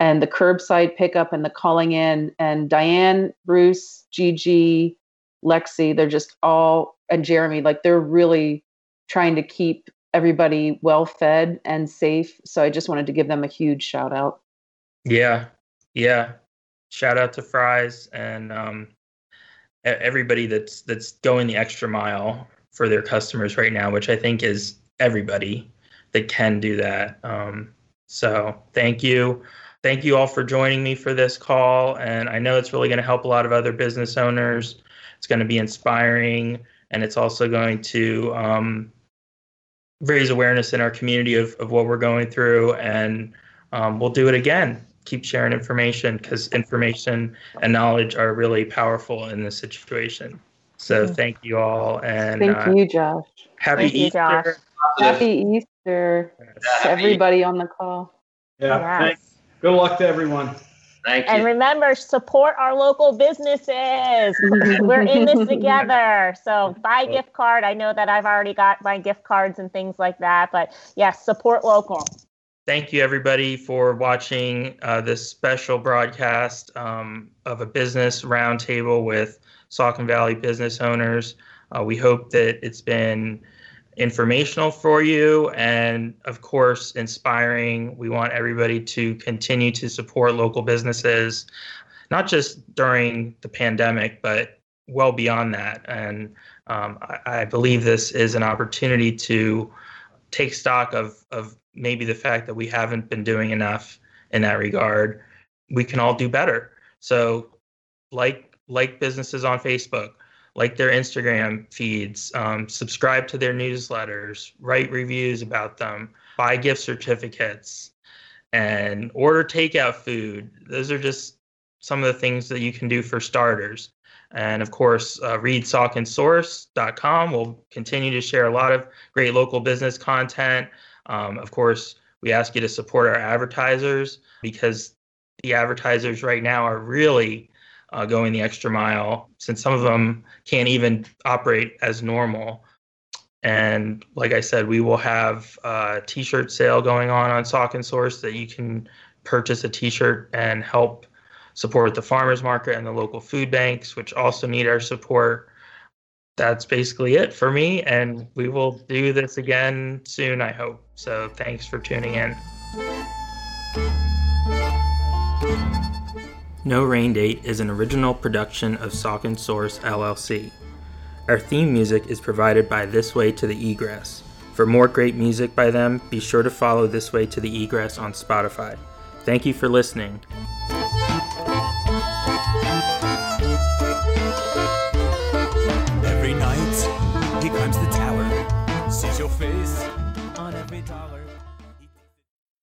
And the curbside pickup and the calling in and diane bruce gg lexi they're just all and jeremy like they're really trying to keep everybody well fed and safe. So I just wanted to give them a huge shout out. Yeah. Yeah. Shout out to Fry's and um, everybody that's that's going the extra mile for their customers right now, which I think is everybody that can do that. Um, so thank you. Thank you all for joining me for this call. And I know it's really going to help a lot of other business owners. It's going to be inspiring and it's also going to um, raise awareness in our community of, of what we're going through and um, we'll do it again. Keep sharing information because information and knowledge are really powerful in this situation. So mm-hmm. thank you all and thank uh, you josh. happy thank easter. You, happy easter yeah, to everybody on the call. Yeah yes. good luck to everyone Thank you. And remember, support our local businesses. We're in this together. So buy a gift card. I know that I've already got my gift cards and things like that. But yes, support local. Thank you, everybody, for watching uh, this special broadcast um, of a business roundtable with Saucon Valley business owners. Uh, we hope that it's been informational for you and, of course, inspiring. We want everybody to continue to support local businesses, not just during the pandemic, but well beyond that. And um, I, I, believe this is an opportunity to take stock of, of maybe the fact that we haven't been doing enough in that regard. We can all do better. So, like like businesses on Facebook, like their Instagram feeds, um, subscribe to their newsletters, write reviews about them, buy gift certificates, and order takeout food. Those are just some of the things that you can do for starters. And of course, uh, read sauconsource.com. We'll continue to share a lot of great local business content. Um, of course, we ask you to support our advertisers because the advertisers right now are really uh, going the extra mile since some of them can't even operate as normal. And like I said, we will have a t-shirt sale going on on Saucon Source that you can purchase a t-shirt and help support the farmers market and the local food banks, which also need our support. That's basically it for me, and we will do this again soon, I hope. So thanks for tuning in. No Rain Date is an original production of Saucon Source LLC. Our theme music is provided by This Way to the Egress. For more great music by them, be sure to follow This Way to the Egress on Spotify. Thank you for listening.